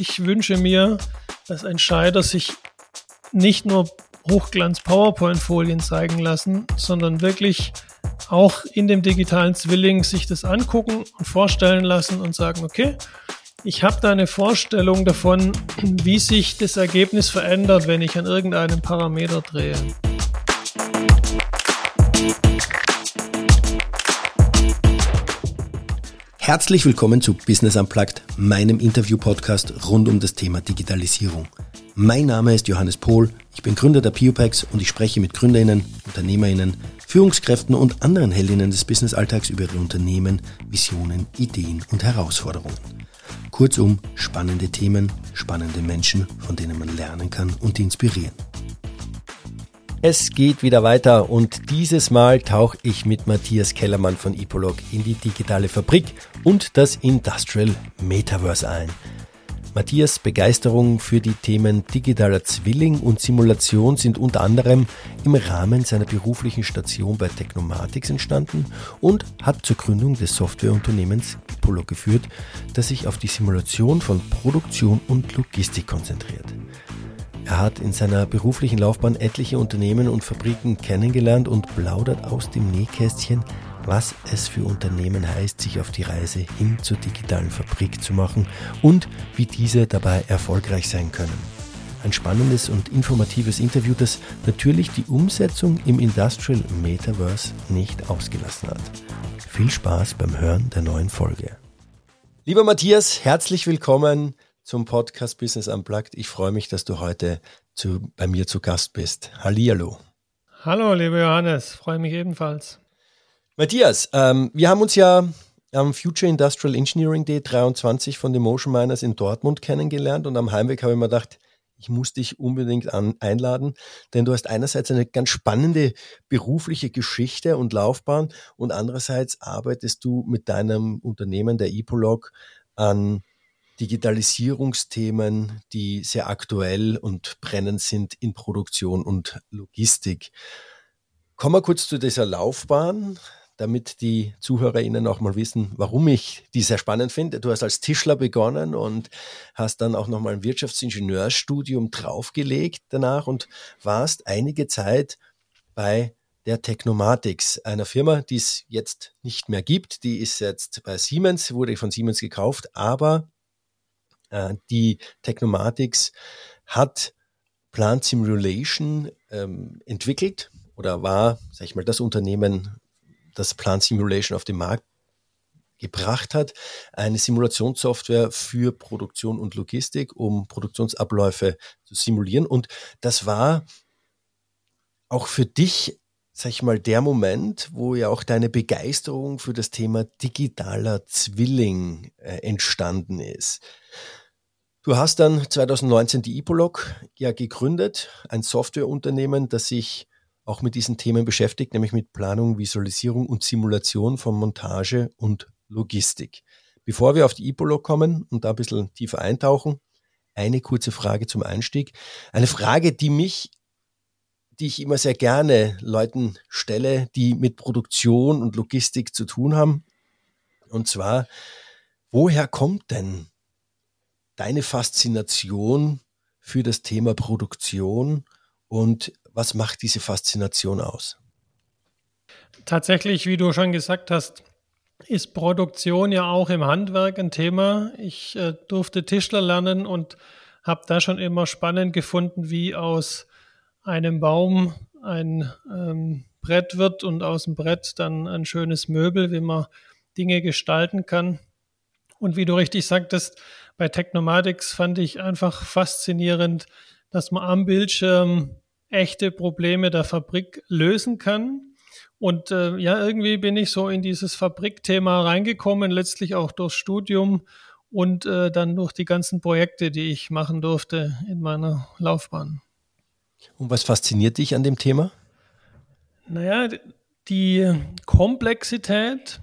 ich wünsche mir, dass Entscheider sich nicht nur Hochglanz-PowerPoint-Folien zeigen lassen, sondern wirklich auch in dem digitalen Zwilling sich das angucken und vorstellen lassen und sagen, okay, ich habe da eine Vorstellung davon, wie sich das Ergebnis verändert, wenn ich an irgendeinem Parameter drehe. Herzlich willkommen zu Business Unplugged, meinem Interview-Podcast rund um das Thema Digitalisierung. Mein Name ist Johannes Pohl, ich bin Gründer der Piopex und ich spreche mit GründerInnen, UnternehmerInnen, Führungskräften und anderen Heldinnen des Businessalltags über ihre Unternehmen, Visionen, Ideen und Herausforderungen. Kurzum, spannende Themen, spannende Menschen, von denen man lernen kann und inspirieren. Es geht wieder weiter und dieses Mal tauche ich mit Matthias Kellermann von Ipolog in die digitale Fabrik und das Industrial Metaverse ein. Matthias Begeisterung für die Themen digitaler Zwilling und Simulation sind unter anderem im Rahmen seiner beruflichen Station bei Technomatics entstanden und hat zur Gründung des Softwareunternehmens Ipolog geführt, das sich auf die Simulation von Produktion und Logistik konzentriert. Er hat in seiner beruflichen Laufbahn etliche Unternehmen und Fabriken kennengelernt und plaudert aus dem Nähkästchen, was es für Unternehmen heißt, sich auf die Reise hin zur digitalen Fabrik zu machen und wie diese dabei erfolgreich sein können. Ein spannendes und informatives Interview, das natürlich die Umsetzung im Industrial Metaverse nicht ausgelassen hat. Viel Spaß beim Hören der neuen Folge. Lieber Matthias, herzlich willkommen zum Podcast Business Unplugged. Ich freue mich, dass du heute zu, bei mir zu Gast bist. Hallihallo. Hallo, lieber Johannes, freue mich ebenfalls. Matthias, ähm, wir haben uns ja am Future Industrial Engineering Day 23 von den Motion Miners in Dortmund kennengelernt und am Heimweg habe ich mir gedacht, ich muss dich unbedingt an, einladen, denn du hast einerseits eine ganz spannende berufliche Geschichte und Laufbahn und andererseits arbeitest du mit deinem Unternehmen, der Epolog, an Digitalisierungsthemen, die sehr aktuell und brennend sind in Produktion und Logistik. Kommen wir kurz zu dieser Laufbahn, damit die ZuhörerInnen auch mal wissen, warum ich die sehr spannend finde. Du hast als Tischler begonnen und hast dann auch nochmal ein Wirtschaftsingenieurstudium draufgelegt danach und warst einige Zeit bei der Technomatics, einer Firma, die es jetzt nicht mehr gibt. Die ist jetzt bei Siemens, wurde von Siemens gekauft, aber äh, die Technomatics hat Plant Simulation ähm, entwickelt oder war, sag ich mal, das Unternehmen, das Plant Simulation auf den Markt gebracht hat, eine Simulationssoftware für Produktion und Logistik, um Produktionsabläufe zu simulieren. Und das war auch für dich, sag ich mal, der Moment, wo ja auch deine Begeisterung für das Thema digitaler Zwilling äh, entstanden ist. Du hast dann 2019 die Ipolog ja gegründet, ein Softwareunternehmen, das sich auch mit diesen Themen beschäftigt, nämlich mit Planung, Visualisierung und Simulation von Montage und Logistik. Bevor wir auf die Ipolog kommen und da ein bisschen tiefer eintauchen, eine kurze Frage zum Einstieg. Eine Frage, die mich, die ich immer sehr gerne Leuten stelle, die mit Produktion und Logistik zu tun haben. Und zwar, woher kommt denn deine Faszination für das Thema Produktion und was macht diese Faszination aus? Tatsächlich, wie du schon gesagt hast, ist Produktion ja auch im Handwerk ein Thema. Ich äh, durfte Tischler lernen und habe da schon immer spannend gefunden, wie aus einem Baum ein ähm, Brett wird und aus dem Brett dann ein schönes Möbel, wie man Dinge gestalten kann. Und wie du richtig sagtest, bei Technomatics fand ich einfach faszinierend, dass man am Bildschirm echte Probleme der Fabrik lösen kann. Und äh, ja, irgendwie bin ich so in dieses Fabrikthema reingekommen, letztlich auch durchs Studium und äh, dann durch die ganzen Projekte, die ich machen durfte in meiner Laufbahn. Und was fasziniert dich an dem Thema? Naja, die Komplexität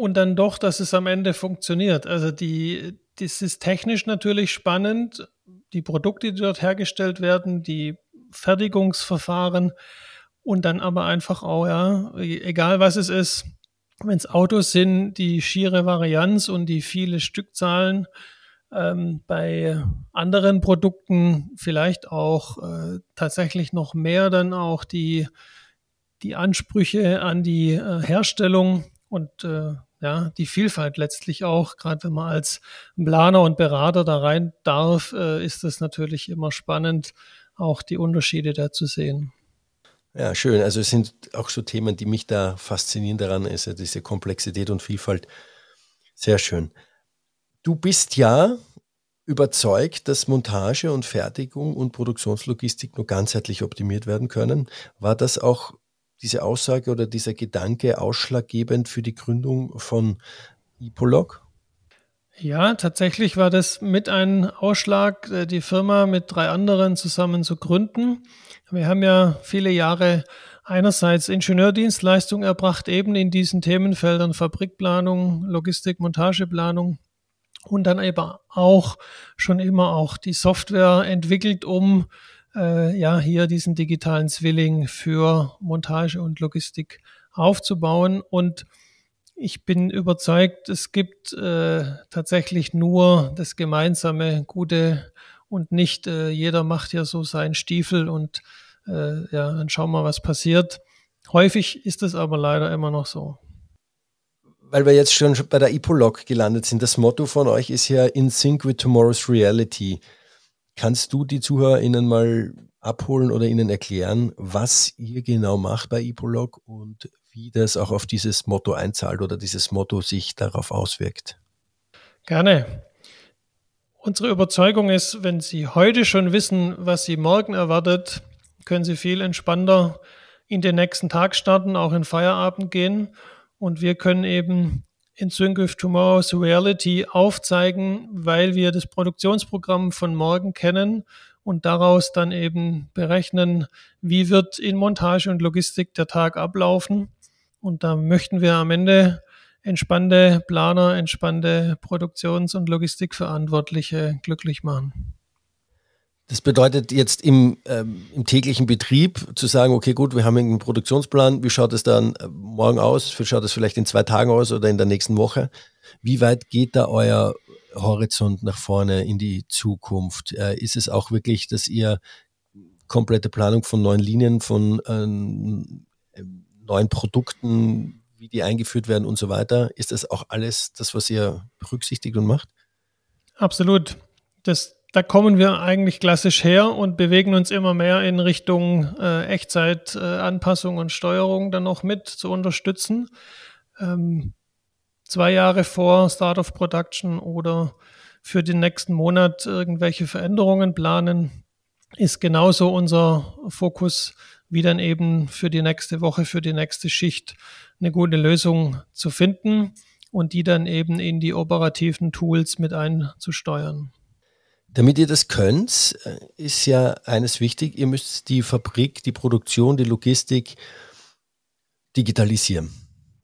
und dann doch, dass es am Ende funktioniert. Also die, das ist technisch natürlich spannend, die Produkte, die dort hergestellt werden, die Fertigungsverfahren und dann aber einfach auch, ja, egal was es ist, wenn es Autos sind, die schiere Varianz und die viele Stückzahlen ähm, bei anderen Produkten vielleicht auch äh, tatsächlich noch mehr dann auch die, die Ansprüche an die äh, Herstellung und äh, ja, die Vielfalt letztlich auch, gerade wenn man als Planer und Berater da rein darf, äh, ist es natürlich immer spannend, auch die Unterschiede da zu sehen. Ja, schön. Also es sind auch so Themen, die mich da faszinieren daran, ist ja diese Komplexität und Vielfalt. Sehr schön. Du bist ja überzeugt, dass Montage und Fertigung und Produktionslogistik nur ganzheitlich optimiert werden können. War das auch diese Aussage oder dieser Gedanke ausschlaggebend für die Gründung von Ipolog? Ja, tatsächlich war das mit ein Ausschlag, äh, die Firma mit drei anderen zusammen zu gründen. Wir haben ja viele Jahre einerseits Ingenieurdienstleistung erbracht, eben in diesen Themenfeldern Fabrikplanung, Logistik, Montageplanung und dann eben auch schon immer auch die Software entwickelt, um äh, ja hier diesen digitalen Zwilling für Montage und Logistik aufzubauen. Und ich bin überzeugt, es gibt äh, tatsächlich nur das gemeinsame Gute und nicht äh, jeder macht ja so seinen Stiefel und äh, ja, dann schauen wir, was passiert. Häufig ist es aber leider immer noch so. Weil wir jetzt schon bei der Ipolog gelandet sind, das Motto von euch ist ja In Sync with Tomorrow's Reality. Kannst du die ZuhörerInnen mal abholen oder ihnen erklären, was ihr genau macht bei Ipolog und wie das auch auf dieses Motto einzahlt oder dieses Motto sich darauf auswirkt? Gerne. Unsere Überzeugung ist, wenn Sie heute schon wissen, was Sie morgen erwartet, können Sie viel entspannter in den nächsten Tag starten, auch in Feierabend gehen. Und wir können eben in Sync with Tomorrow's Reality aufzeigen, weil wir das Produktionsprogramm von morgen kennen und daraus dann eben berechnen, wie wird in Montage und Logistik der Tag ablaufen. Und da möchten wir am Ende entspannte Planer, entspannte Produktions- und Logistikverantwortliche glücklich machen. Das bedeutet jetzt im, ähm, im täglichen Betrieb zu sagen, okay, gut, wir haben einen Produktionsplan, wie schaut es dann äh, morgen aus, wie schaut es vielleicht in zwei Tagen aus oder in der nächsten Woche? Wie weit geht da euer Horizont nach vorne in die Zukunft? Äh, ist es auch wirklich, dass ihr komplette Planung von neuen Linien, von ähm, neuen Produkten, wie die eingeführt werden und so weiter, ist das auch alles das, was ihr berücksichtigt und macht? Absolut. Das da kommen wir eigentlich klassisch her und bewegen uns immer mehr in Richtung äh, Echtzeitanpassung äh, und Steuerung dann noch mit zu unterstützen. Ähm, zwei Jahre vor Start of Production oder für den nächsten Monat irgendwelche Veränderungen planen, ist genauso unser Fokus, wie dann eben für die nächste Woche, für die nächste Schicht eine gute Lösung zu finden und die dann eben in die operativen Tools mit einzusteuern. Damit ihr das könnt, äh, ist ja eines wichtig, ihr müsst die Fabrik, die Produktion, die Logistik digitalisieren.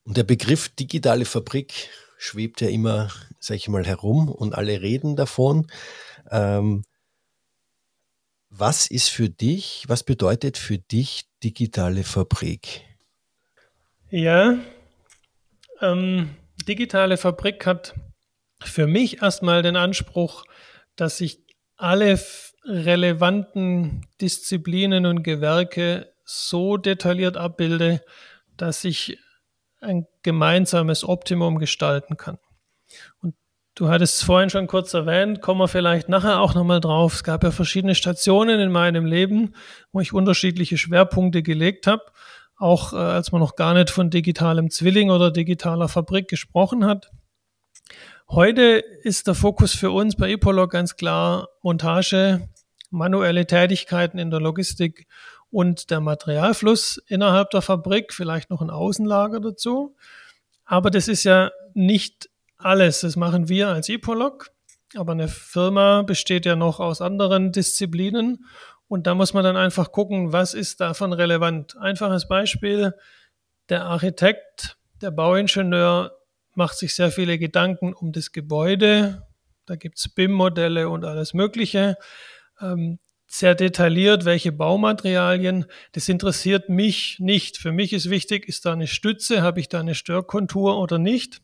Und der Begriff digitale Fabrik schwebt ja immer, sag ich mal, herum und alle reden davon. Ähm, was ist für dich, was bedeutet für dich digitale Fabrik? Ja, ähm, digitale Fabrik hat für mich erstmal den Anspruch, dass ich alle relevanten Disziplinen und Gewerke so detailliert abbilde, dass ich ein gemeinsames Optimum gestalten kann. Und du hattest es vorhin schon kurz erwähnt, kommen wir vielleicht nachher auch nochmal drauf. Es gab ja verschiedene Stationen in meinem Leben, wo ich unterschiedliche Schwerpunkte gelegt habe, auch äh, als man noch gar nicht von digitalem Zwilling oder digitaler Fabrik gesprochen hat. Heute ist der Fokus für uns bei Epolog ganz klar Montage, manuelle Tätigkeiten in der Logistik und der Materialfluss innerhalb der Fabrik, vielleicht noch ein Außenlager dazu. Aber das ist ja nicht alles. Das machen wir als Epolog. Aber eine Firma besteht ja noch aus anderen Disziplinen. Und da muss man dann einfach gucken, was ist davon relevant. Einfaches Beispiel. Der Architekt, der Bauingenieur macht sich sehr viele Gedanken um das Gebäude. Da gibt es BIM-Modelle und alles Mögliche. Ähm, sehr detailliert, welche Baumaterialien. Das interessiert mich nicht. Für mich ist wichtig, ist da eine Stütze, habe ich da eine Störkontur oder nicht.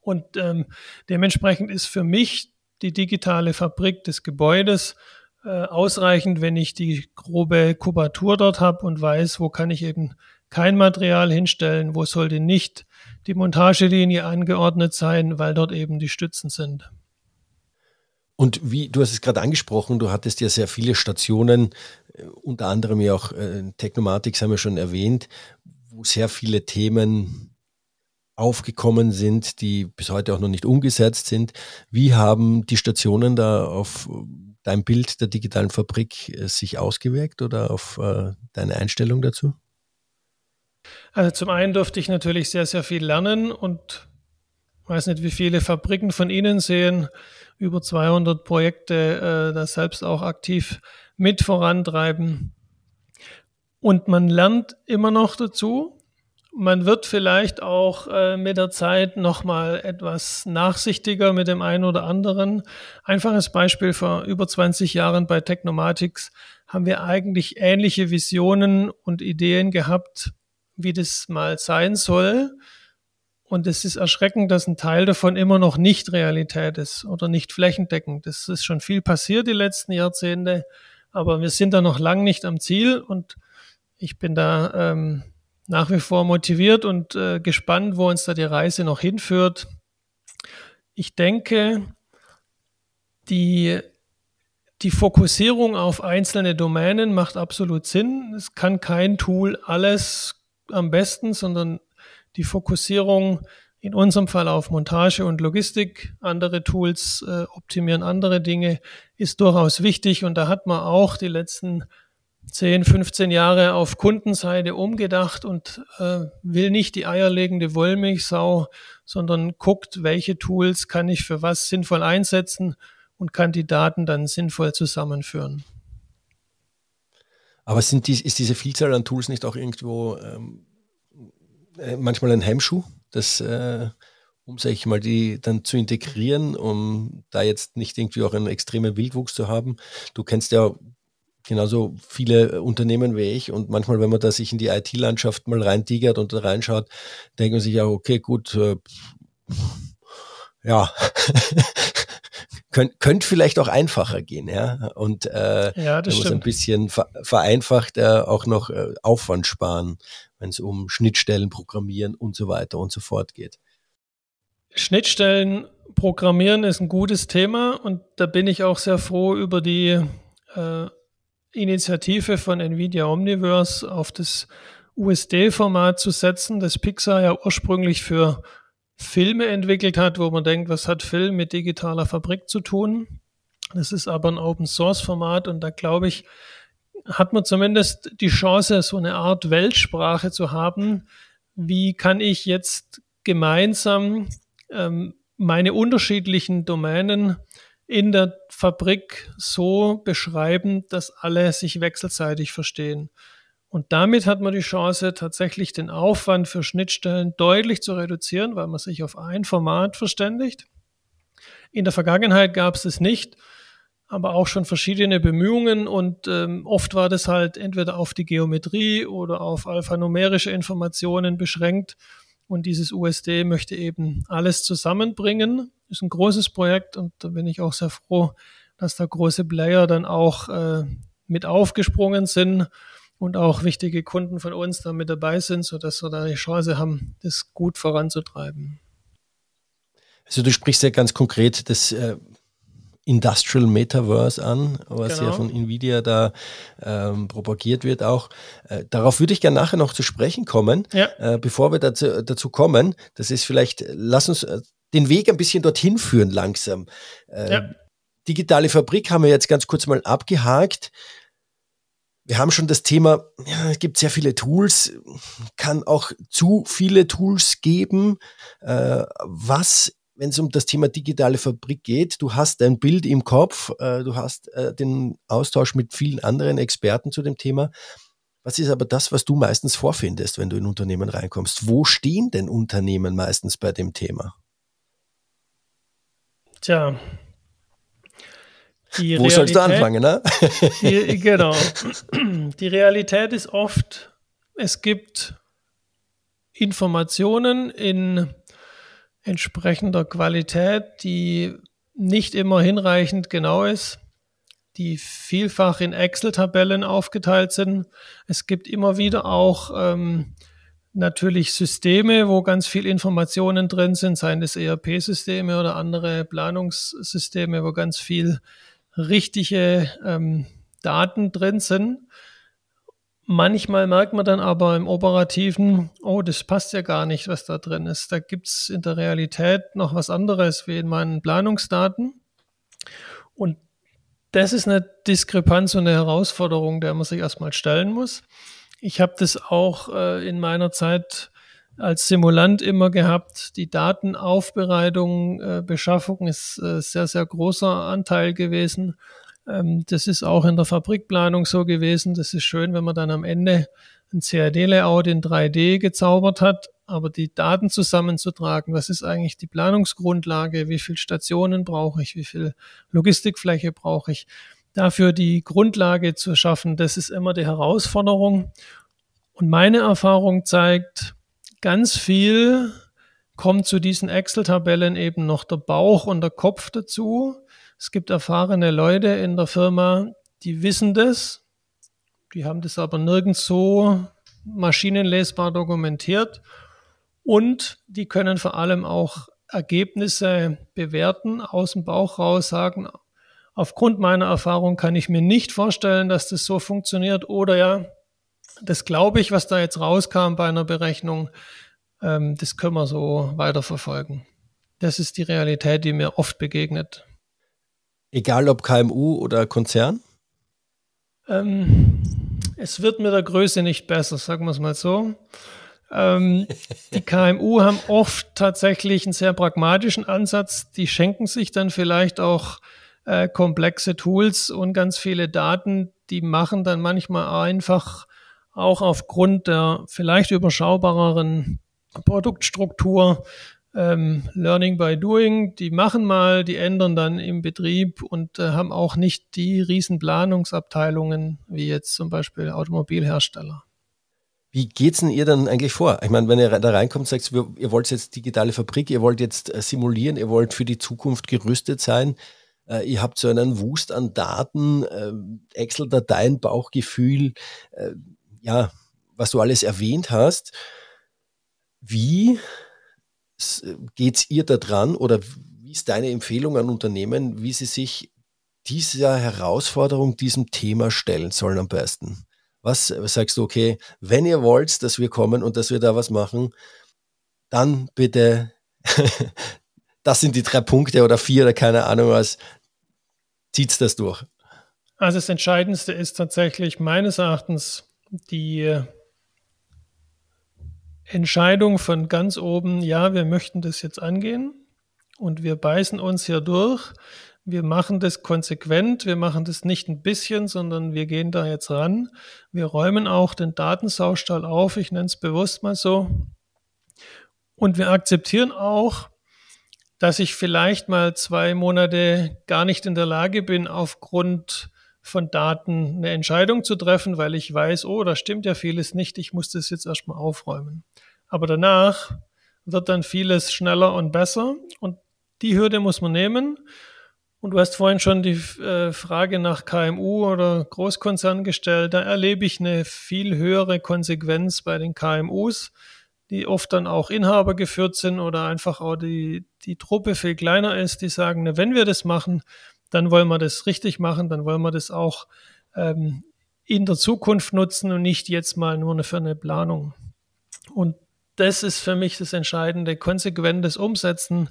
Und ähm, dementsprechend ist für mich die digitale Fabrik des Gebäudes äh, ausreichend, wenn ich die grobe Kubatur dort habe und weiß, wo kann ich eben kein Material hinstellen, wo sollte nicht die Montagelinie angeordnet sein, weil dort eben die Stützen sind. Und wie, du hast es gerade angesprochen, du hattest ja sehr viele Stationen, äh, unter anderem ja auch äh, Technomatics haben wir schon erwähnt, wo sehr viele Themen aufgekommen sind, die bis heute auch noch nicht umgesetzt sind. Wie haben die Stationen da auf dein Bild der digitalen Fabrik äh, sich ausgewirkt oder auf äh, deine Einstellung dazu? Also zum einen durfte ich natürlich sehr, sehr viel lernen und weiß nicht, wie viele Fabriken von Ihnen sehen, über 200 Projekte äh, das selbst auch aktiv mit vorantreiben. Und man lernt immer noch dazu. Man wird vielleicht auch äh, mit der Zeit nochmal etwas nachsichtiger mit dem einen oder anderen. Einfaches Beispiel, vor über 20 Jahren bei Technomatics haben wir eigentlich ähnliche Visionen und Ideen gehabt, wie das mal sein soll. Und es ist erschreckend, dass ein Teil davon immer noch nicht Realität ist oder nicht flächendeckend. Es ist schon viel passiert die letzten Jahrzehnte, aber wir sind da noch lang nicht am Ziel und ich bin da ähm, nach wie vor motiviert und äh, gespannt, wo uns da die Reise noch hinführt. Ich denke, die, die Fokussierung auf einzelne Domänen macht absolut Sinn. Es kann kein Tool alles am besten, sondern die Fokussierung in unserem Fall auf Montage und Logistik, andere Tools äh, optimieren andere Dinge, ist durchaus wichtig. Und da hat man auch die letzten 10, 15 Jahre auf Kundenseite umgedacht und äh, will nicht die eierlegende Wollmilchsau, sondern guckt, welche Tools kann ich für was sinnvoll einsetzen und kann die Daten dann sinnvoll zusammenführen. Aber sind die, ist diese Vielzahl an Tools nicht auch irgendwo ähm, äh, manchmal ein Hemmschuh, das, äh, um sag ich mal, die dann zu integrieren, um da jetzt nicht irgendwie auch einen extremen Wildwuchs zu haben. Du kennst ja genauso viele Unternehmen wie ich und manchmal, wenn man da sich in die IT-Landschaft mal reintigert und da reinschaut, denkt man sich ja, okay, gut, äh, ja, könnte könnt vielleicht auch einfacher gehen, ja. Und äh, ja, das muss ein bisschen vereinfacht äh, auch noch äh, Aufwand sparen wenn es um Schnittstellen programmieren und so weiter und so fort geht. Schnittstellen programmieren ist ein gutes Thema und da bin ich auch sehr froh über die äh, Initiative von Nvidia Omniverse auf das USD-Format zu setzen, das Pixar ja ursprünglich für Filme entwickelt hat, wo man denkt, was hat Film mit digitaler Fabrik zu tun? Das ist aber ein Open-Source-Format und da glaube ich, hat man zumindest die Chance, so eine Art Weltsprache zu haben. Wie kann ich jetzt gemeinsam ähm, meine unterschiedlichen Domänen in der Fabrik so beschreiben, dass alle sich wechselseitig verstehen. Und damit hat man die Chance, tatsächlich den Aufwand für Schnittstellen deutlich zu reduzieren, weil man sich auf ein Format verständigt. In der Vergangenheit gab es es nicht aber auch schon verschiedene Bemühungen und ähm, oft war das halt entweder auf die Geometrie oder auf alphanumerische Informationen beschränkt. Und dieses USD möchte eben alles zusammenbringen. Ist ein großes Projekt und da bin ich auch sehr froh, dass da große Player dann auch äh, mit aufgesprungen sind und auch wichtige Kunden von uns da mit dabei sind, sodass wir da die Chance haben, das gut voranzutreiben. Also du sprichst ja ganz konkret das äh, Industrial Metaverse an, was genau. ja von Nvidia da ähm, propagiert wird auch. Äh, darauf würde ich gerne nachher noch zu sprechen kommen. Ja. Äh, bevor wir dazu, dazu kommen, das ist vielleicht, lass uns äh, den Weg ein bisschen dorthin führen langsam. Äh, ja. Digitale Fabrik haben wir jetzt ganz kurz mal abgehakt. Wir haben schon das Thema, ja, es gibt sehr viele Tools, kann auch zu viele Tools geben. Äh, was wenn es um das Thema digitale Fabrik geht, du hast ein Bild im Kopf, äh, du hast äh, den Austausch mit vielen anderen Experten zu dem Thema. Was ist aber das, was du meistens vorfindest, wenn du in Unternehmen reinkommst? Wo stehen denn Unternehmen meistens bei dem Thema? Tja. Wo Realität, sollst du anfangen, ne? die, genau. Die Realität ist oft, es gibt Informationen in entsprechender Qualität, die nicht immer hinreichend genau ist, die vielfach in Excel-Tabellen aufgeteilt sind. Es gibt immer wieder auch ähm, natürlich Systeme, wo ganz viel Informationen drin sind, seien es ERP-Systeme oder andere Planungssysteme, wo ganz viel richtige ähm, Daten drin sind. Manchmal merkt man dann aber im Operativen, oh, das passt ja gar nicht, was da drin ist. Da gibt's in der Realität noch was anderes wie in meinen Planungsdaten. Und das ist eine Diskrepanz und eine Herausforderung, der man sich erstmal stellen muss. Ich habe das auch äh, in meiner Zeit als Simulant immer gehabt. Die Datenaufbereitung, äh, Beschaffung ist äh, sehr, sehr großer Anteil gewesen. Ähm, das ist auch in der Fabrikplanung so gewesen. Das ist schön, wenn man dann am Ende ein CAD-Layout in 3D gezaubert hat, aber die Daten zusammenzutragen, was ist eigentlich die Planungsgrundlage, wie viele Stationen brauche ich, wie viel Logistikfläche brauche ich, dafür die Grundlage zu schaffen, das ist immer die Herausforderung. Und meine Erfahrung zeigt, ganz viel kommt zu diesen Excel-Tabellen eben noch der Bauch und der Kopf dazu. Es gibt erfahrene Leute in der Firma, die wissen das, die haben das aber nirgends so maschinenlesbar dokumentiert. Und die können vor allem auch Ergebnisse bewerten, aus dem Bauch raus sagen, aufgrund meiner Erfahrung kann ich mir nicht vorstellen, dass das so funktioniert. Oder ja, das glaube ich, was da jetzt rauskam bei einer Berechnung, ähm, das können wir so weiterverfolgen. Das ist die Realität, die mir oft begegnet. Egal ob KMU oder Konzern? Ähm, es wird mit der Größe nicht besser, sagen wir es mal so. Ähm, die KMU haben oft tatsächlich einen sehr pragmatischen Ansatz. Die schenken sich dann vielleicht auch äh, komplexe Tools und ganz viele Daten. Die machen dann manchmal einfach auch aufgrund der vielleicht überschaubareren Produktstruktur ähm, Learning by Doing, die machen mal, die ändern dann im Betrieb und äh, haben auch nicht die riesen Planungsabteilungen wie jetzt zum Beispiel Automobilhersteller. Wie geht's denn ihr dann eigentlich vor? Ich meine, wenn ihr da reinkommt, sagt ihr wollt jetzt digitale Fabrik, ihr wollt jetzt äh, simulieren, ihr wollt für die Zukunft gerüstet sein. Äh, ihr habt so einen Wust an Daten, äh, Excel-Dateien, Bauchgefühl, äh, ja, was du alles erwähnt hast. Wie geht's ihr da dran oder wie ist deine Empfehlung an Unternehmen, wie sie sich dieser Herausforderung, diesem Thema stellen sollen am besten? Was sagst du, okay, wenn ihr wollt, dass wir kommen und dass wir da was machen, dann bitte, das sind die drei Punkte oder vier oder keine Ahnung was, zieht's das durch. Also das Entscheidendste ist tatsächlich meines Erachtens die Entscheidung von ganz oben, ja, wir möchten das jetzt angehen und wir beißen uns hier durch. Wir machen das konsequent, wir machen das nicht ein bisschen, sondern wir gehen da jetzt ran. Wir räumen auch den Datensaustall auf, ich nenne es bewusst mal so. Und wir akzeptieren auch, dass ich vielleicht mal zwei Monate gar nicht in der Lage bin, aufgrund von Daten eine Entscheidung zu treffen, weil ich weiß, oh, da stimmt ja vieles nicht, ich muss das jetzt erstmal aufräumen. Aber danach wird dann vieles schneller und besser und die Hürde muss man nehmen. Und du hast vorhin schon die äh, Frage nach KMU oder Großkonzern gestellt. Da erlebe ich eine viel höhere Konsequenz bei den KMUs, die oft dann auch Inhaber geführt sind oder einfach auch die, die Truppe viel kleiner ist, die sagen, na, wenn wir das machen, dann wollen wir das richtig machen, dann wollen wir das auch ähm, in der Zukunft nutzen und nicht jetzt mal nur für eine Planung. Und das ist für mich das Entscheidende, konsequentes Umsetzen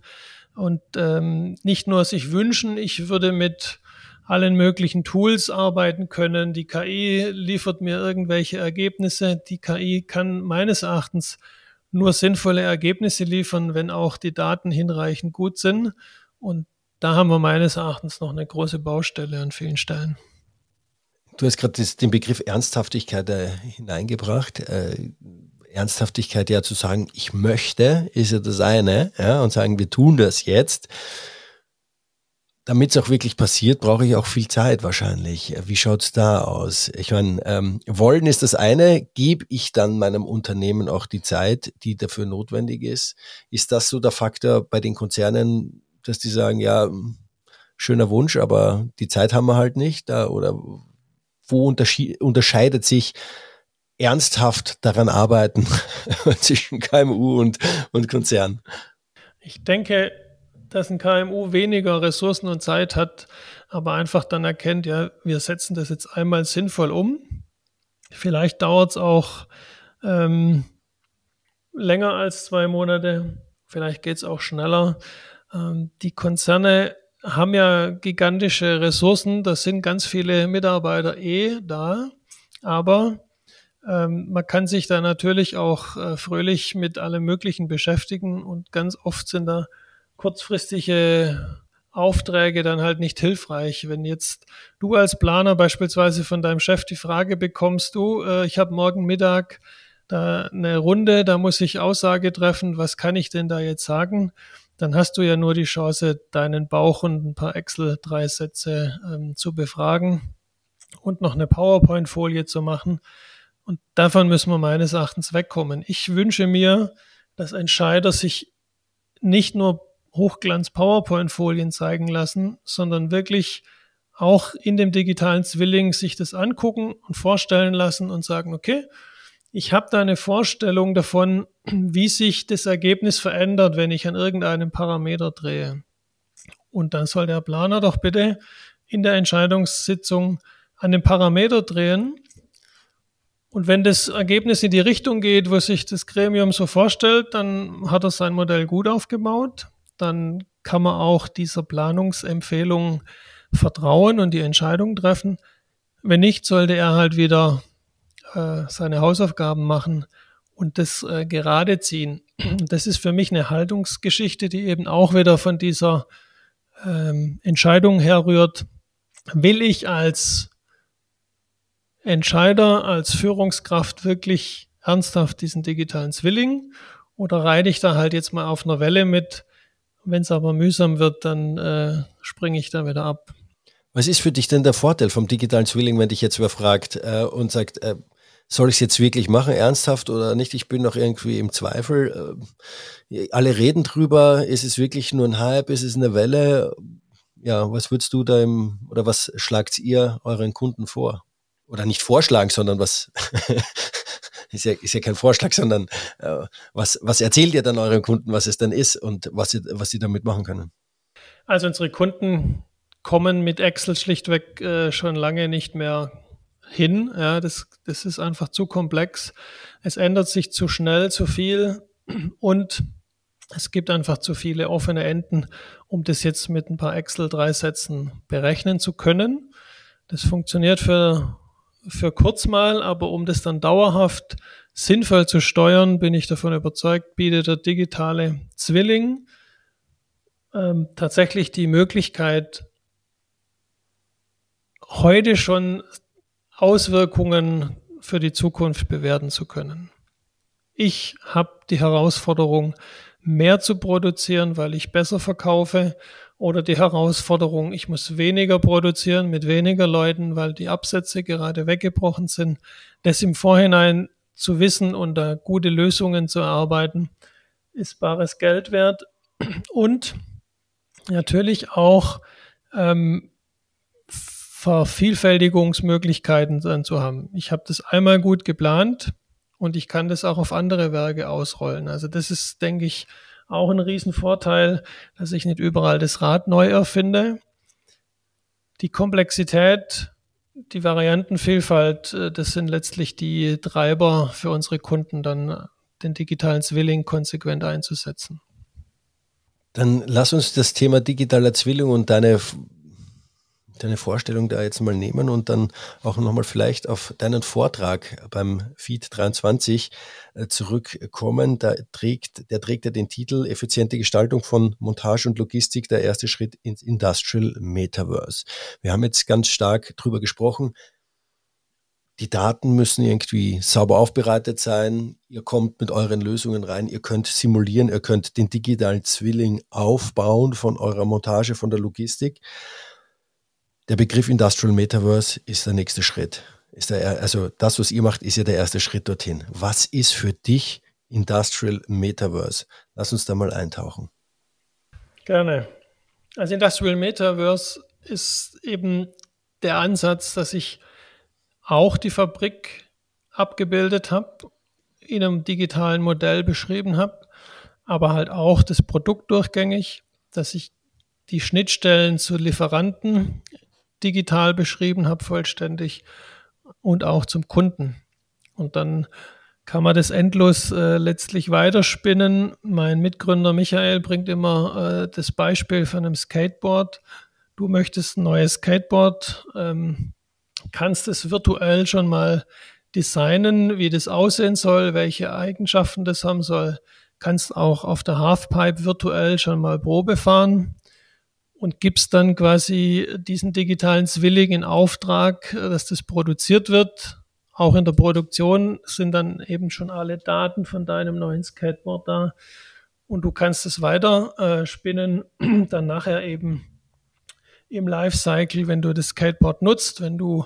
und ähm, nicht nur sich wünschen, ich würde mit allen möglichen Tools arbeiten können. Die KI liefert mir irgendwelche Ergebnisse. Die KI kann meines Erachtens nur sinnvolle Ergebnisse liefern, wenn auch die Daten hinreichend gut sind. Und da haben wir meines Erachtens noch eine große Baustelle an vielen Stellen. Du hast gerade den Begriff Ernsthaftigkeit äh, hineingebracht. Äh, Ernsthaftigkeit ja zu sagen, ich möchte, ist ja das eine, ja, und sagen, wir tun das jetzt. Damit es auch wirklich passiert, brauche ich auch viel Zeit wahrscheinlich. Wie schaut es da aus? Ich meine, ähm, wollen ist das eine, gebe ich dann meinem Unternehmen auch die Zeit, die dafür notwendig ist? Ist das so der Faktor bei den Konzernen, dass die sagen, ja, schöner Wunsch, aber die Zeit haben wir halt nicht. Da, oder wo unterscheidet sich ernsthaft daran arbeiten zwischen KMU und, und Konzern? Ich denke, dass ein KMU weniger Ressourcen und Zeit hat, aber einfach dann erkennt, ja, wir setzen das jetzt einmal sinnvoll um. Vielleicht dauert es auch ähm, länger als zwei Monate, vielleicht geht es auch schneller. Ähm, die Konzerne haben ja gigantische Ressourcen, da sind ganz viele Mitarbeiter eh da, aber ähm, man kann sich da natürlich auch äh, fröhlich mit allem Möglichen beschäftigen und ganz oft sind da kurzfristige Aufträge dann halt nicht hilfreich. Wenn jetzt du als Planer beispielsweise von deinem Chef die Frage bekommst, du, äh, ich habe morgen Mittag da eine Runde, da muss ich Aussage treffen, was kann ich denn da jetzt sagen? Dann hast du ja nur die Chance, deinen Bauch und ein paar Excel, drei Sätze ähm, zu befragen und noch eine PowerPoint-Folie zu machen. Und davon müssen wir meines Erachtens wegkommen. Ich wünsche mir, dass Entscheider sich nicht nur Hochglanz-PowerPoint-Folien zeigen lassen, sondern wirklich auch in dem digitalen Zwilling sich das angucken und vorstellen lassen und sagen, okay, ich habe da eine Vorstellung davon, wie sich das Ergebnis verändert, wenn ich an irgendeinem Parameter drehe. Und dann soll der Planer doch bitte in der Entscheidungssitzung an dem Parameter drehen und wenn das Ergebnis in die Richtung geht, wo sich das Gremium so vorstellt, dann hat er sein Modell gut aufgebaut. Dann kann man auch dieser Planungsempfehlung vertrauen und die Entscheidung treffen. Wenn nicht, sollte er halt wieder äh, seine Hausaufgaben machen und das äh, gerade ziehen. Das ist für mich eine Haltungsgeschichte, die eben auch wieder von dieser ähm, Entscheidung herrührt. Will ich als Entscheider als Führungskraft wirklich ernsthaft diesen digitalen Zwilling oder reite ich da halt jetzt mal auf einer Welle mit? Wenn es aber mühsam wird, dann äh, springe ich da wieder ab. Was ist für dich denn der Vorteil vom digitalen Zwilling, wenn dich jetzt wer fragt äh, und sagt, äh, soll ich es jetzt wirklich machen, ernsthaft oder nicht? Ich bin noch irgendwie im Zweifel. Äh, alle reden drüber. Ist es wirklich nur ein Hype? Ist es eine Welle? Ja, was würdest du da im, oder was schlagt ihr euren Kunden vor? oder nicht vorschlagen, sondern was ist, ja, ist ja kein Vorschlag, sondern äh, was, was erzählt ihr dann euren Kunden, was es dann ist und was sie, was sie damit machen können? Also unsere Kunden kommen mit Excel schlichtweg äh, schon lange nicht mehr hin. Ja, das, das ist einfach zu komplex. Es ändert sich zu schnell, zu viel und es gibt einfach zu viele offene Enden, um das jetzt mit ein paar Excel-3-Sätzen berechnen zu können. Das funktioniert für für kurz mal, aber um das dann dauerhaft sinnvoll zu steuern, bin ich davon überzeugt, bietet der digitale Zwilling ähm, tatsächlich die Möglichkeit, heute schon Auswirkungen für die Zukunft bewerten zu können. Ich habe die Herausforderung, mehr zu produzieren, weil ich besser verkaufe oder die Herausforderung, ich muss weniger produzieren mit weniger Leuten, weil die Absätze gerade weggebrochen sind. Das im Vorhinein zu wissen und da gute Lösungen zu erarbeiten, ist bares Geld wert. Und natürlich auch ähm, Vervielfältigungsmöglichkeiten dann zu haben. Ich habe das einmal gut geplant und ich kann das auch auf andere Werke ausrollen. Also das ist, denke ich, auch ein Riesenvorteil, dass ich nicht überall das Rad neu erfinde. Die Komplexität, die Variantenvielfalt, äh, das sind letztlich die Treiber für unsere Kunden, dann den digitalen Zwilling konsequent einzusetzen. Dann lass uns das Thema digitaler Zwilling und deine deine Vorstellung da jetzt mal nehmen und dann auch nochmal vielleicht auf deinen Vortrag beim Feed 23 äh, zurückkommen. Da trägt, der trägt ja den Titel Effiziente Gestaltung von Montage und Logistik, der erste Schritt ins Industrial Metaverse. Wir haben jetzt ganz stark drüber gesprochen. Die Daten müssen irgendwie sauber aufbereitet sein. Ihr kommt mit euren Lösungen rein. Ihr könnt simulieren. Ihr könnt den digitalen Zwilling aufbauen von eurer Montage, von der Logistik. Der Begriff Industrial Metaverse ist der nächste Schritt. Ist der, also das, was ihr macht, ist ja der erste Schritt dorthin. Was ist für dich Industrial Metaverse? Lass uns da mal eintauchen. Gerne. Also Industrial Metaverse ist eben der Ansatz, dass ich auch die Fabrik abgebildet habe, in einem digitalen Modell beschrieben habe, aber halt auch das Produkt durchgängig, dass ich die Schnittstellen zu Lieferanten digital beschrieben habe, vollständig und auch zum Kunden. Und dann kann man das endlos äh, letztlich weiterspinnen. Mein Mitgründer Michael bringt immer äh, das Beispiel von einem Skateboard. Du möchtest ein neues Skateboard, ähm, kannst es virtuell schon mal designen, wie das aussehen soll, welche Eigenschaften das haben soll. Kannst auch auf der Halfpipe virtuell schon mal Probe fahren und gibst dann quasi diesen digitalen Zwilling in Auftrag, äh, dass das produziert wird. Auch in der Produktion sind dann eben schon alle Daten von deinem neuen Skateboard da und du kannst es weiter äh, spinnen, dann nachher eben im Lifecycle, wenn du das Skateboard nutzt, wenn du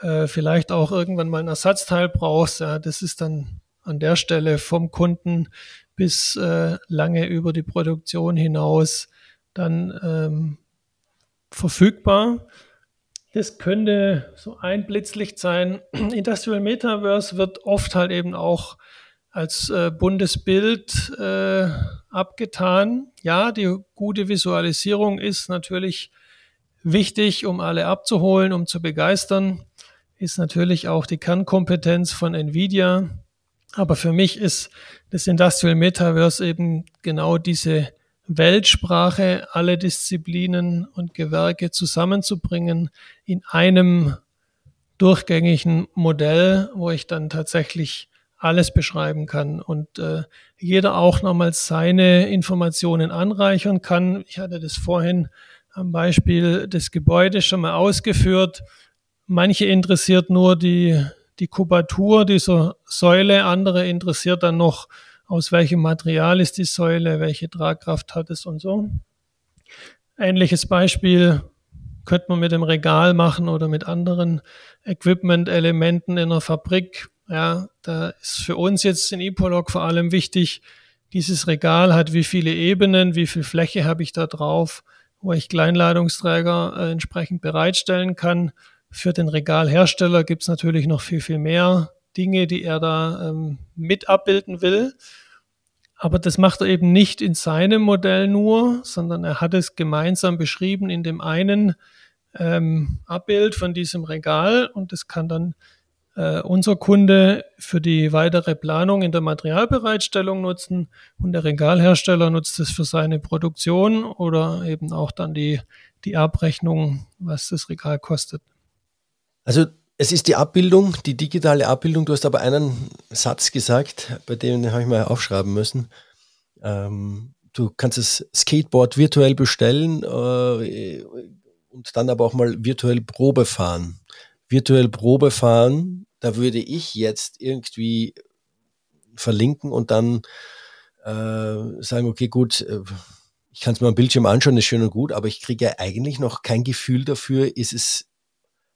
äh, vielleicht auch irgendwann mal ein Ersatzteil brauchst, ja, das ist dann an der Stelle vom Kunden bis äh, lange über die Produktion hinaus dann ähm, verfügbar. Das könnte so ein Blitzlicht sein. Industrial Metaverse wird oft halt eben auch als äh, buntes Bild äh, abgetan. Ja, die gute Visualisierung ist natürlich wichtig, um alle abzuholen, um zu begeistern. Ist natürlich auch die Kernkompetenz von Nvidia. Aber für mich ist das Industrial Metaverse eben genau diese Weltsprache, alle Disziplinen und Gewerke zusammenzubringen in einem durchgängigen Modell, wo ich dann tatsächlich alles beschreiben kann und äh, jeder auch nochmals seine Informationen anreichern kann. Ich hatte das vorhin am Beispiel des Gebäudes schon mal ausgeführt. Manche interessiert nur die, die Kubatur dieser Säule, andere interessiert dann noch aus welchem Material ist die Säule, welche Tragkraft hat es und so. Ähnliches Beispiel könnte man mit dem Regal machen oder mit anderen Equipment-Elementen in einer Fabrik. Ja, da ist für uns jetzt in Epolog vor allem wichtig, dieses Regal hat wie viele Ebenen, wie viel Fläche habe ich da drauf, wo ich Kleinladungsträger äh, entsprechend bereitstellen kann. Für den Regalhersteller gibt es natürlich noch viel, viel mehr Dinge, die er da ähm, mit abbilden will. Aber das macht er eben nicht in seinem Modell nur, sondern er hat es gemeinsam beschrieben in dem einen ähm, Abbild von diesem Regal und das kann dann äh, unser Kunde für die weitere Planung in der Materialbereitstellung nutzen und der Regalhersteller nutzt es für seine Produktion oder eben auch dann die, die Abrechnung, was das Regal kostet. Also es ist die Abbildung, die digitale Abbildung. Du hast aber einen Satz gesagt, bei dem habe ich mal aufschreiben müssen. Ähm, du kannst das Skateboard virtuell bestellen äh, und dann aber auch mal virtuell Probe fahren. Virtuell Probe fahren, da würde ich jetzt irgendwie verlinken und dann äh, sagen, okay, gut, äh, ich kann es mir am Bildschirm anschauen, ist schön und gut, aber ich kriege ja eigentlich noch kein Gefühl dafür, ist es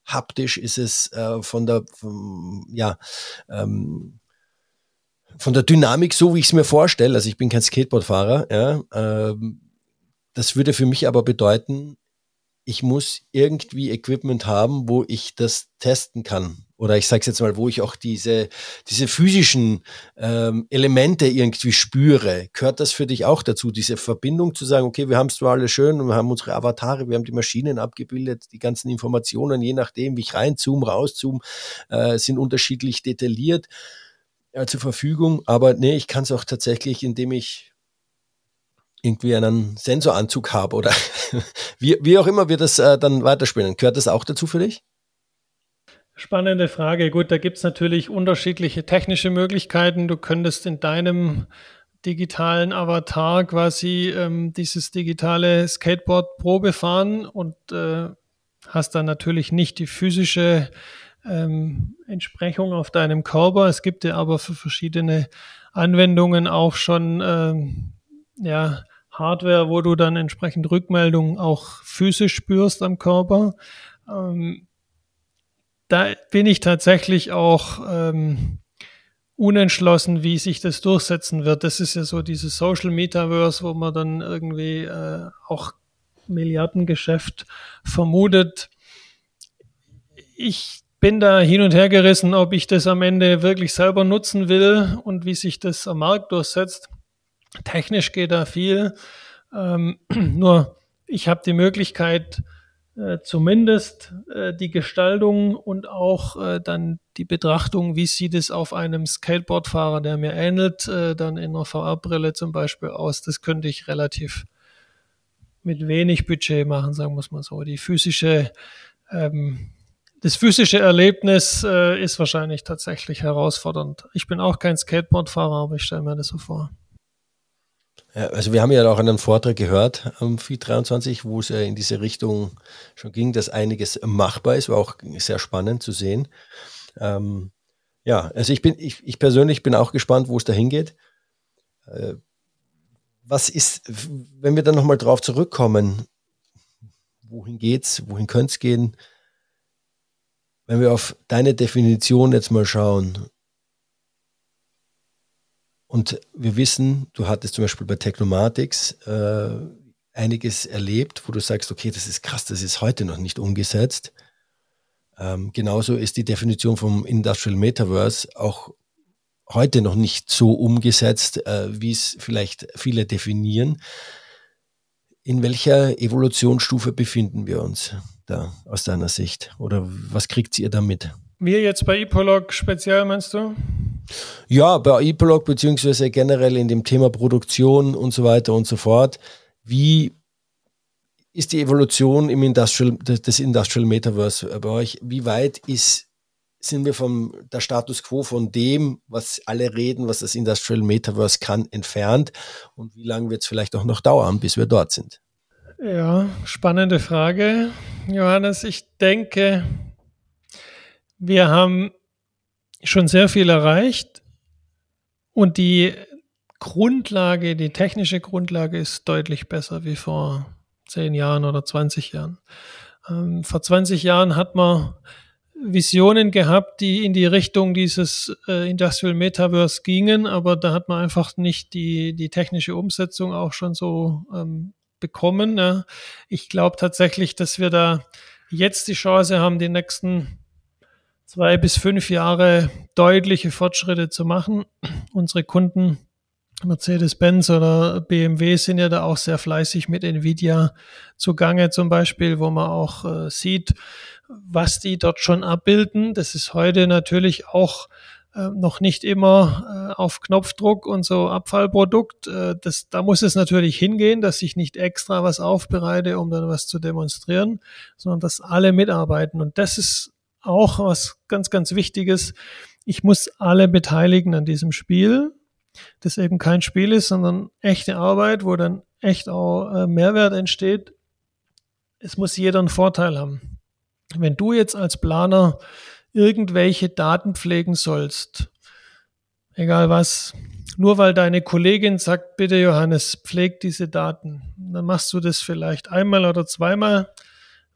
haptisch ist es äh, von der, vom, ja, ähm, von der Dynamik so, wie ich es mir vorstelle. Also ich bin kein Skateboardfahrer. Ja, ähm, das würde für mich aber bedeuten, ich muss irgendwie Equipment haben, wo ich das testen kann oder ich sage es jetzt mal, wo ich auch diese, diese physischen ähm, Elemente irgendwie spüre, gehört das für dich auch dazu, diese Verbindung zu sagen, okay, wir haben es zwar alle schön und wir haben unsere Avatare, wir haben die Maschinen abgebildet, die ganzen Informationen, je nachdem, wie ich reinzoome, rauszoome, äh, sind unterschiedlich detailliert äh, zur Verfügung, aber nee, ich kann es auch tatsächlich, indem ich irgendwie einen Sensoranzug habe oder wie, wie auch immer wir das äh, dann weiterspielen. Gehört das auch dazu für dich? Spannende Frage. Gut, da gibt es natürlich unterschiedliche technische Möglichkeiten. Du könntest in deinem digitalen Avatar quasi ähm, dieses digitale Skateboard Probe fahren und äh, hast dann natürlich nicht die physische ähm, Entsprechung auf deinem Körper. Es gibt ja aber für verschiedene Anwendungen auch schon ähm, ja, Hardware, wo du dann entsprechend Rückmeldungen auch physisch spürst am Körper. Ähm, da bin ich tatsächlich auch ähm, unentschlossen, wie sich das durchsetzen wird. Das ist ja so dieses Social Metaverse, wo man dann irgendwie äh, auch Milliardengeschäft vermutet. Ich bin da hin und her gerissen, ob ich das am Ende wirklich selber nutzen will und wie sich das am Markt durchsetzt. Technisch geht da viel. Ähm, nur ich habe die Möglichkeit, äh, zumindest äh, die Gestaltung und auch äh, dann die Betrachtung, wie sieht es auf einem Skateboardfahrer, der mir ähnelt, äh, dann in einer VR-Brille zum Beispiel aus. Das könnte ich relativ mit wenig Budget machen, sagen wir es mal so. Die physische, ähm, das physische Erlebnis äh, ist wahrscheinlich tatsächlich herausfordernd. Ich bin auch kein Skateboardfahrer, aber ich stelle mir das so vor. Ja, also wir haben ja auch einen Vortrag gehört am FI 23, wo es ja in diese Richtung schon ging, dass einiges machbar ist, war auch sehr spannend zu sehen. Ähm, ja, also ich bin, ich, ich persönlich bin auch gespannt, wo es dahin geht. Äh, was ist, wenn wir dann nochmal drauf zurückkommen, wohin geht's, wohin könnte es gehen? Wenn wir auf deine Definition jetzt mal schauen, und wir wissen, du hattest zum Beispiel bei Technomatics äh, einiges erlebt, wo du sagst, okay, das ist krass, das ist heute noch nicht umgesetzt. Ähm, genauso ist die Definition vom Industrial Metaverse auch heute noch nicht so umgesetzt, äh, wie es vielleicht viele definieren. In welcher Evolutionsstufe befinden wir uns da aus deiner Sicht? Oder was kriegt ihr damit? Wir jetzt bei Epolog speziell, meinst du? Ja, bei Epolog beziehungsweise generell in dem Thema Produktion und so weiter und so fort. Wie ist die Evolution im Industrial, des Industrial Metaverse bei euch? Wie weit ist, sind wir vom der Status quo von dem, was alle reden, was das Industrial Metaverse kann, entfernt? Und wie lange wird es vielleicht auch noch dauern, bis wir dort sind? Ja, spannende Frage, Johannes. Ich denke, wir haben schon sehr viel erreicht und die Grundlage, die technische Grundlage ist deutlich besser wie vor zehn Jahren oder 20 Jahren. Ähm, vor 20 Jahren hat man Visionen gehabt, die in die Richtung dieses äh, Industrial Metaverse gingen, aber da hat man einfach nicht die, die technische Umsetzung auch schon so ähm, bekommen. Ja. Ich glaube tatsächlich, dass wir da jetzt die Chance haben, die nächsten zwei bis fünf Jahre deutliche Fortschritte zu machen. Unsere Kunden Mercedes-Benz oder BMW sind ja da auch sehr fleißig mit Nvidia zugange zum Beispiel, wo man auch äh, sieht, was die dort schon abbilden. Das ist heute natürlich auch äh, noch nicht immer äh, auf Knopfdruck und so Abfallprodukt. Äh, das, da muss es natürlich hingehen, dass ich nicht extra was aufbereite, um dann was zu demonstrieren, sondern dass alle mitarbeiten. Und das ist auch was ganz, ganz Wichtiges. Ich muss alle beteiligen an diesem Spiel, das eben kein Spiel ist, sondern echte Arbeit, wo dann echt auch äh, Mehrwert entsteht. Es muss jeder einen Vorteil haben. Wenn du jetzt als Planer irgendwelche Daten pflegen sollst, egal was, nur weil deine Kollegin sagt, bitte Johannes, pfleg diese Daten, dann machst du das vielleicht einmal oder zweimal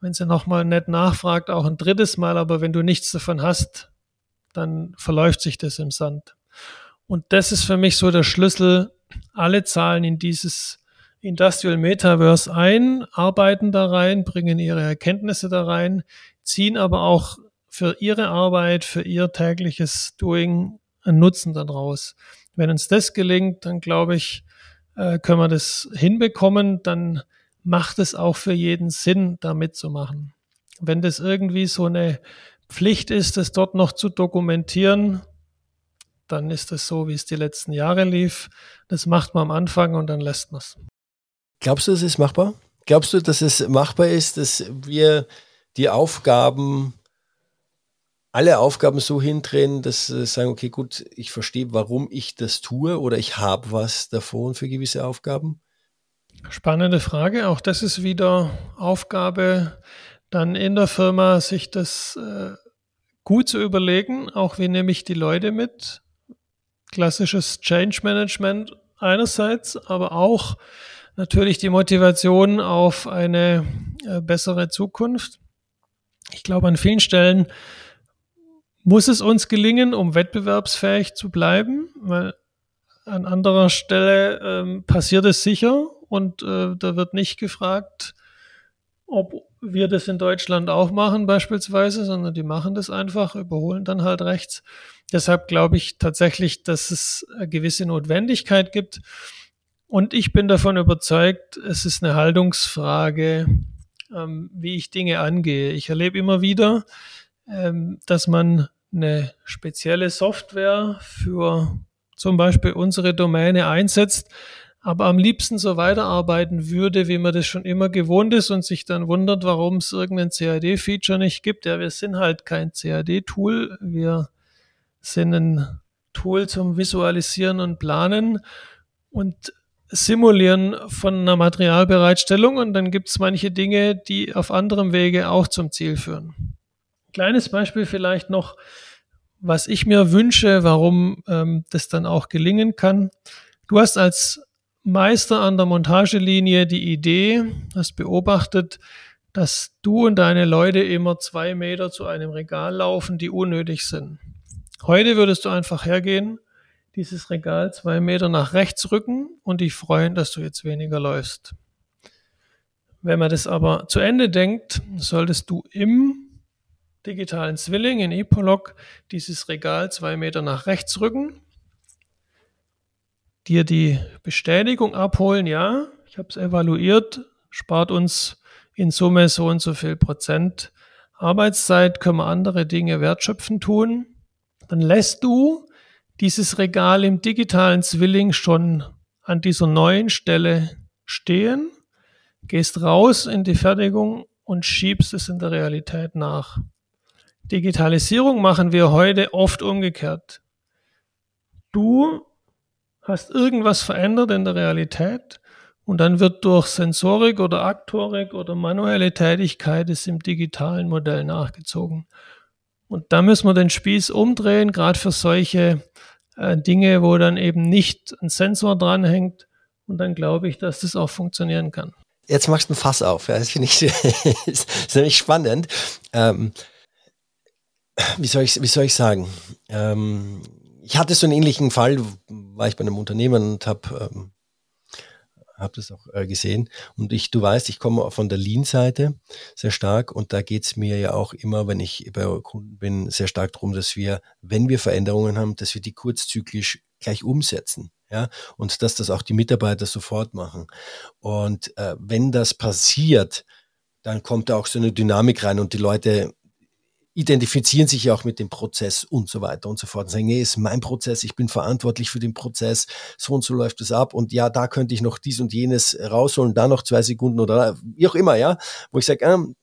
wenn sie nochmal nett nachfragt, auch ein drittes Mal, aber wenn du nichts davon hast, dann verläuft sich das im Sand. Und das ist für mich so der Schlüssel. Alle zahlen in dieses Industrial Metaverse ein, arbeiten da rein, bringen ihre Erkenntnisse da rein, ziehen aber auch für ihre Arbeit, für ihr tägliches Doing einen Nutzen daraus. Wenn uns das gelingt, dann glaube ich, äh, können wir das hinbekommen. Dann macht es auch für jeden Sinn, da mitzumachen. Wenn das irgendwie so eine Pflicht ist, das dort noch zu dokumentieren, dann ist es so, wie es die letzten Jahre lief. Das macht man am Anfang und dann lässt man es. Glaubst du, es ist machbar? Glaubst du, dass es machbar ist, dass wir die Aufgaben, alle Aufgaben so hindrehen, dass wir sagen, okay, gut, ich verstehe, warum ich das tue oder ich habe was davon für gewisse Aufgaben? Spannende Frage. Auch das ist wieder Aufgabe dann in der Firma, sich das äh, gut zu überlegen. Auch wie nehme ich die Leute mit? Klassisches Change Management einerseits, aber auch natürlich die Motivation auf eine äh, bessere Zukunft. Ich glaube, an vielen Stellen muss es uns gelingen, um wettbewerbsfähig zu bleiben, weil an anderer Stelle ähm, passiert es sicher und äh, da wird nicht gefragt, ob wir das in Deutschland auch machen beispielsweise, sondern die machen das einfach, überholen dann halt rechts. Deshalb glaube ich tatsächlich, dass es eine gewisse Notwendigkeit gibt. Und ich bin davon überzeugt, es ist eine Haltungsfrage, ähm, wie ich Dinge angehe. Ich erlebe immer wieder, ähm, dass man eine spezielle Software für zum Beispiel unsere Domäne einsetzt, aber am liebsten so weiterarbeiten würde, wie man das schon immer gewohnt ist und sich dann wundert, warum es irgendein CAD-Feature nicht gibt. Ja, wir sind halt kein CAD-Tool, wir sind ein Tool zum Visualisieren und Planen und Simulieren von einer Materialbereitstellung und dann gibt es manche Dinge, die auf anderem Wege auch zum Ziel führen. Kleines Beispiel vielleicht noch, was ich mir wünsche, warum ähm, das dann auch gelingen kann. Du hast als Meister an der Montagelinie die Idee, hast beobachtet, dass du und deine Leute immer zwei Meter zu einem Regal laufen, die unnötig sind. Heute würdest du einfach hergehen, dieses Regal zwei Meter nach rechts rücken und dich freuen, dass du jetzt weniger läufst. Wenn man das aber zu Ende denkt, solltest du im digitalen Zwilling in Epolog dieses Regal zwei Meter nach rechts rücken, dir die Bestätigung abholen, ja, ich habe es evaluiert, spart uns in Summe so und so viel Prozent Arbeitszeit, können wir andere Dinge wertschöpfen tun. Dann lässt du dieses Regal im digitalen Zwilling schon an dieser neuen Stelle stehen, gehst raus in die Fertigung und schiebst es in der Realität nach. Digitalisierung machen wir heute oft umgekehrt. Du hast irgendwas verändert in der Realität und dann wird durch Sensorik oder Aktorik oder manuelle Tätigkeit es im digitalen Modell nachgezogen. Und da müssen wir den Spieß umdrehen, gerade für solche äh, Dinge, wo dann eben nicht ein Sensor dranhängt. Und dann glaube ich, dass das auch funktionieren kann. Jetzt machst du ein Fass auf. Ja, das finde ich nämlich spannend. Ähm, wie, soll ich, wie soll ich sagen? Ähm, ich hatte so einen ähnlichen Fall, war ich bei einem Unternehmen und habe ähm, habe das auch äh, gesehen. Und ich, du weißt, ich komme von der Lean-Seite sehr stark und da geht es mir ja auch immer, wenn ich bei Kunden bin, sehr stark darum, dass wir, wenn wir Veränderungen haben, dass wir die kurzzyklisch gleich umsetzen. Ja, und dass das auch die Mitarbeiter sofort machen. Und äh, wenn das passiert, dann kommt da auch so eine Dynamik rein und die Leute identifizieren sich ja auch mit dem Prozess und so weiter und so fort und sagen, nee, ist mein Prozess, ich bin verantwortlich für den Prozess, so und so läuft es ab und ja, da könnte ich noch dies und jenes rausholen, da noch zwei Sekunden oder wie auch immer, ja, wo ich sage, ähm,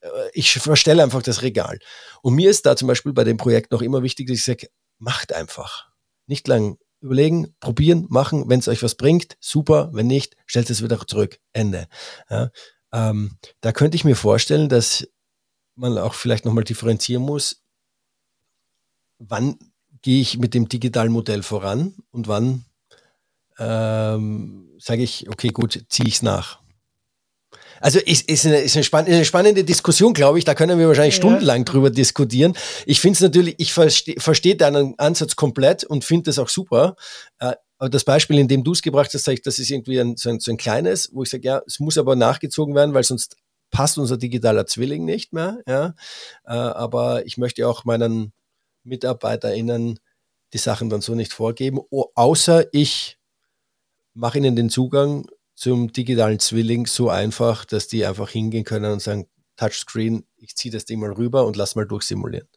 äh, ich verstelle einfach das Regal. Und mir ist da zum Beispiel bei dem Projekt noch immer wichtig, dass ich sage, macht einfach. Nicht lang überlegen, probieren, machen, wenn es euch was bringt, super, wenn nicht, stellt es wieder zurück. Ende. Ja, ähm, da könnte ich mir vorstellen, dass man auch vielleicht nochmal differenzieren muss, wann gehe ich mit dem digitalen Modell voran und wann ähm, sage ich, okay, gut, ziehe ich es nach. Also ist, ist, eine, ist, eine, spann ist eine spannende Diskussion, glaube ich. Da können wir wahrscheinlich ja. stundenlang drüber diskutieren. Ich finde es natürlich, ich verstehe versteh deinen Ansatz komplett und finde das auch super. Äh, aber das Beispiel, in dem du es gebracht hast, sage ich, das ist irgendwie ein, so, ein, so ein kleines, wo ich sage, ja, es muss aber nachgezogen werden, weil sonst passt unser digitaler Zwilling nicht mehr. Ja? Äh, aber ich möchte auch meinen MitarbeiterInnen die Sachen dann so nicht vorgeben, außer ich mache ihnen den Zugang zum digitalen Zwilling so einfach, dass die einfach hingehen können und sagen, Touchscreen, ich ziehe das Ding mal rüber und lass mal durchsimulieren.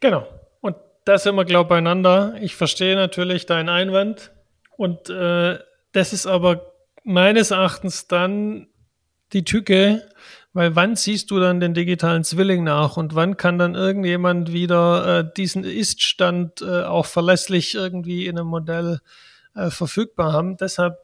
Genau. Und da sind wir, glaube ich, beieinander. Ich verstehe natürlich deinen Einwand. Und äh, das ist aber meines Erachtens dann die Tücke, weil wann siehst du dann den digitalen Zwilling nach und wann kann dann irgendjemand wieder äh, diesen Ist-Stand äh, auch verlässlich irgendwie in einem Modell äh, verfügbar haben? Deshalb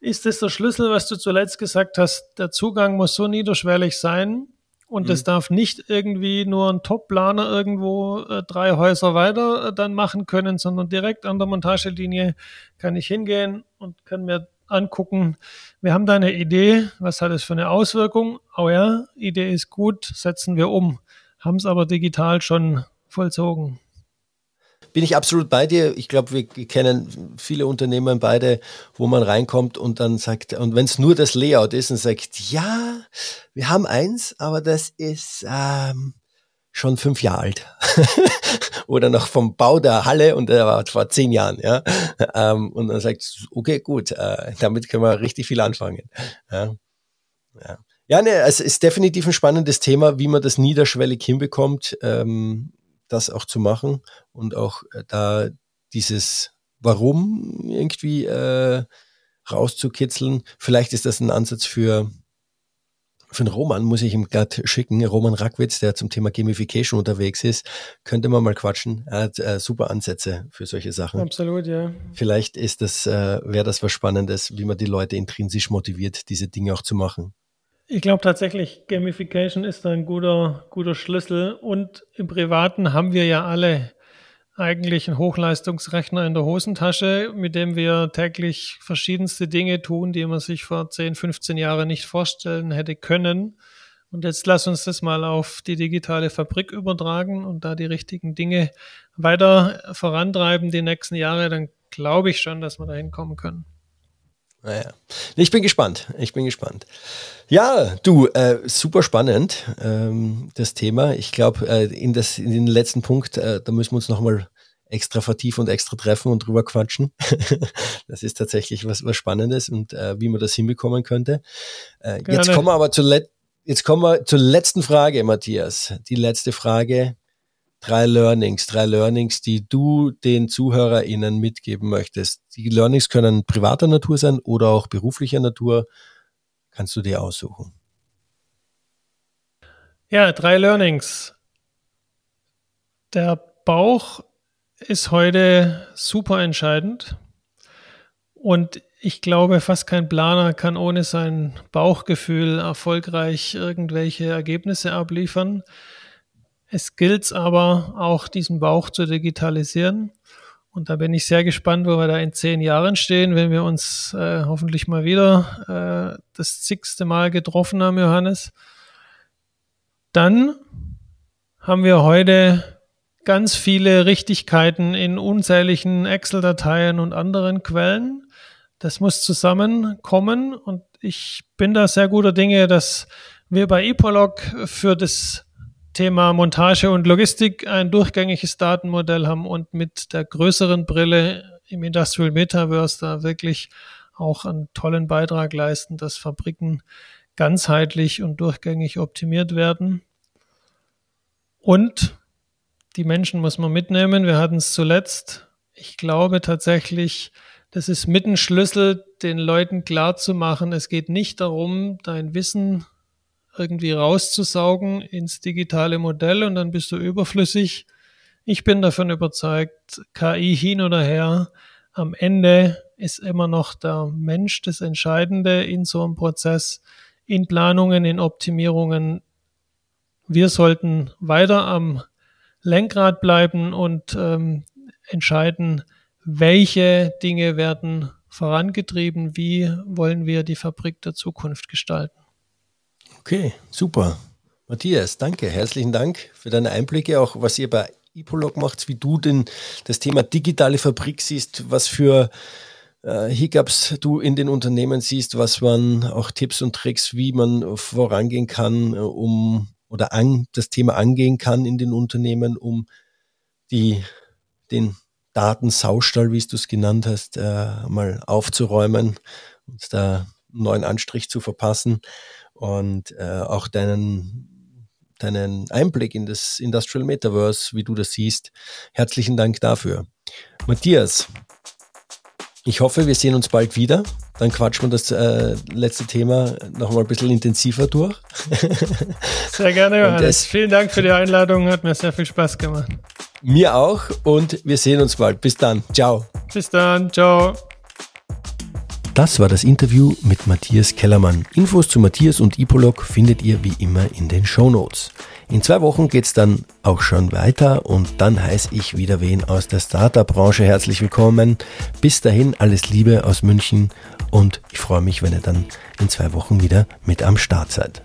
ist es der Schlüssel, was du zuletzt gesagt hast. Der Zugang muss so niederschwellig sein und es mhm. darf nicht irgendwie nur ein Top-Planer irgendwo äh, drei Häuser weiter äh, dann machen können, sondern direkt an der Montagelinie kann ich hingehen und kann mir angucken, wir haben da eine Idee, was hat es für eine Auswirkung? Oh ja, Idee ist gut, setzen wir um, haben es aber digital schon vollzogen. bin ich absolut bei dir. Ich glaube, wir kennen viele Unternehmen beide, wo man reinkommt und dann sagt, und wenn es nur das Layout ist und sagt, ja, wir haben eins, aber das ist ähm, schon fünf Jahre alt. Oder noch vom Bau der Halle und der war vor zehn Jahren, ja. Ähm, und dann sagt, okay, gut, äh, damit können wir richtig viel anfangen. Ja. Ja. Ja, ne, es ist definitiv ein spannendes Thema, wie man das niederschwellig hinbekommt, ähm, das auch zu machen und auch äh, da dieses Warum irgendwie äh, rauszukitzeln. Vielleicht ist das ein Ansatz für für den Roman muss ich ihm gerade schicken. Roman Rackwitz, der zum Thema Gamification unterwegs ist, könnte man mal quatschen. Er hat äh, super Ansätze für solche Sachen. Absolut, ja. Vielleicht ist das, äh, wäre das was Spannendes, wie man die Leute intrinsisch motiviert, diese Dinge auch zu machen. Ich glaube tatsächlich, Gamification ist ein guter, guter Schlüssel. Und im Privaten haben wir ja alle eigentlich einen Hochleistungsrechner in der Hosentasche, mit dem wir täglich verschiedenste Dinge tun, die man sich vor 10, 15 Jahren nicht vorstellen hätte können. Und jetzt lass uns das mal auf die digitale Fabrik übertragen und da die richtigen Dinge weiter vorantreiben die nächsten Jahre, dann glaube ich schon, dass wir da hinkommen können. Naja. Ich bin gespannt. Ich bin gespannt. Ja, du, äh, super spannend, ähm, das Thema. Ich glaube, äh, in, in den letzten Punkt, äh, da müssen wir uns nochmal extra vertiefen und extra treffen und drüber quatschen. das ist tatsächlich was, was Spannendes und äh, wie man das hinbekommen könnte. Äh, jetzt kommen wir aber zur, jetzt kommen wir zur letzten Frage, Matthias. Die letzte Frage drei Learnings, drei Learnings, die du den ZuhörerInnen mitgeben möchtest. Die Learnings können privater Natur sein oder auch beruflicher Natur. Kannst du dir aussuchen. Ja, drei Learnings. Der Bauch ist heute super entscheidend. Und ich glaube, fast kein Planer kann ohne sein Bauchgefühl erfolgreich irgendwelche Ergebnisse abliefern. Es gilt aber auch, diesen Bauch zu digitalisieren. Und da bin ich sehr gespannt, wo wir da in zehn Jahren stehen, wenn wir uns äh, hoffentlich mal wieder äh, das zigste Mal getroffen haben, Johannes. Dann haben wir heute ganz viele Richtigkeiten in unzähligen Excel-Dateien und anderen Quellen. Das muss zusammenkommen und ich bin da sehr guter Dinge, dass wir bei Epolog für das Thema Montage und Logistik ein durchgängiges Datenmodell haben und mit der größeren Brille im Industrial Metaverse da wirklich auch einen tollen Beitrag leisten, dass Fabriken ganzheitlich und durchgängig optimiert werden. Und die Menschen muss man mitnehmen. Wir hatten es zuletzt. Ich glaube tatsächlich, das ist mit ein Schlüssel, den Leuten klar zu machen. Es geht nicht darum, dein Wissen irgendwie rauszusaugen ins digitale Modell und dann bist du überflüssig. Ich bin davon überzeugt, KI hin oder her, am Ende ist immer noch der Mensch das Entscheidende in so einem Prozess, in Planungen, in Optimierungen. Wir sollten weiter am Lenkrad bleiben und ähm, entscheiden, welche Dinge werden vorangetrieben, wie wollen wir die Fabrik der Zukunft gestalten. Okay, super. Matthias, danke. Herzlichen Dank für deine Einblicke, auch was ihr bei Ipolog macht, wie du denn das Thema digitale Fabrik siehst, was für äh, Hiccups du in den Unternehmen siehst, was man auch Tipps und Tricks, wie man vorangehen kann, äh, um oder an, das Thema angehen kann in den Unternehmen, um die, den Datensaustall, wie du es genannt hast, äh, mal aufzuräumen und da einen neuen Anstrich zu verpassen und äh, auch deinen, deinen Einblick in das Industrial Metaverse, wie du das siehst. Herzlichen Dank dafür. Matthias, ich hoffe, wir sehen uns bald wieder. Dann quatschen wir das äh, letzte Thema noch mal ein bisschen intensiver durch. Sehr gerne, Johannes. Vielen Dank für die Einladung. Hat mir sehr viel Spaß gemacht. Mir auch. Und wir sehen uns bald. Bis dann. Ciao. Bis dann. Ciao. Das war das Interview mit Matthias Kellermann. Infos zu Matthias und Ipolog findet ihr wie immer in den Show Notes. In zwei Wochen geht's dann auch schon weiter und dann heiße ich wieder wen aus der Startup-Branche herzlich willkommen. Bis dahin alles Liebe aus München und ich freue mich, wenn ihr dann in zwei Wochen wieder mit am Start seid.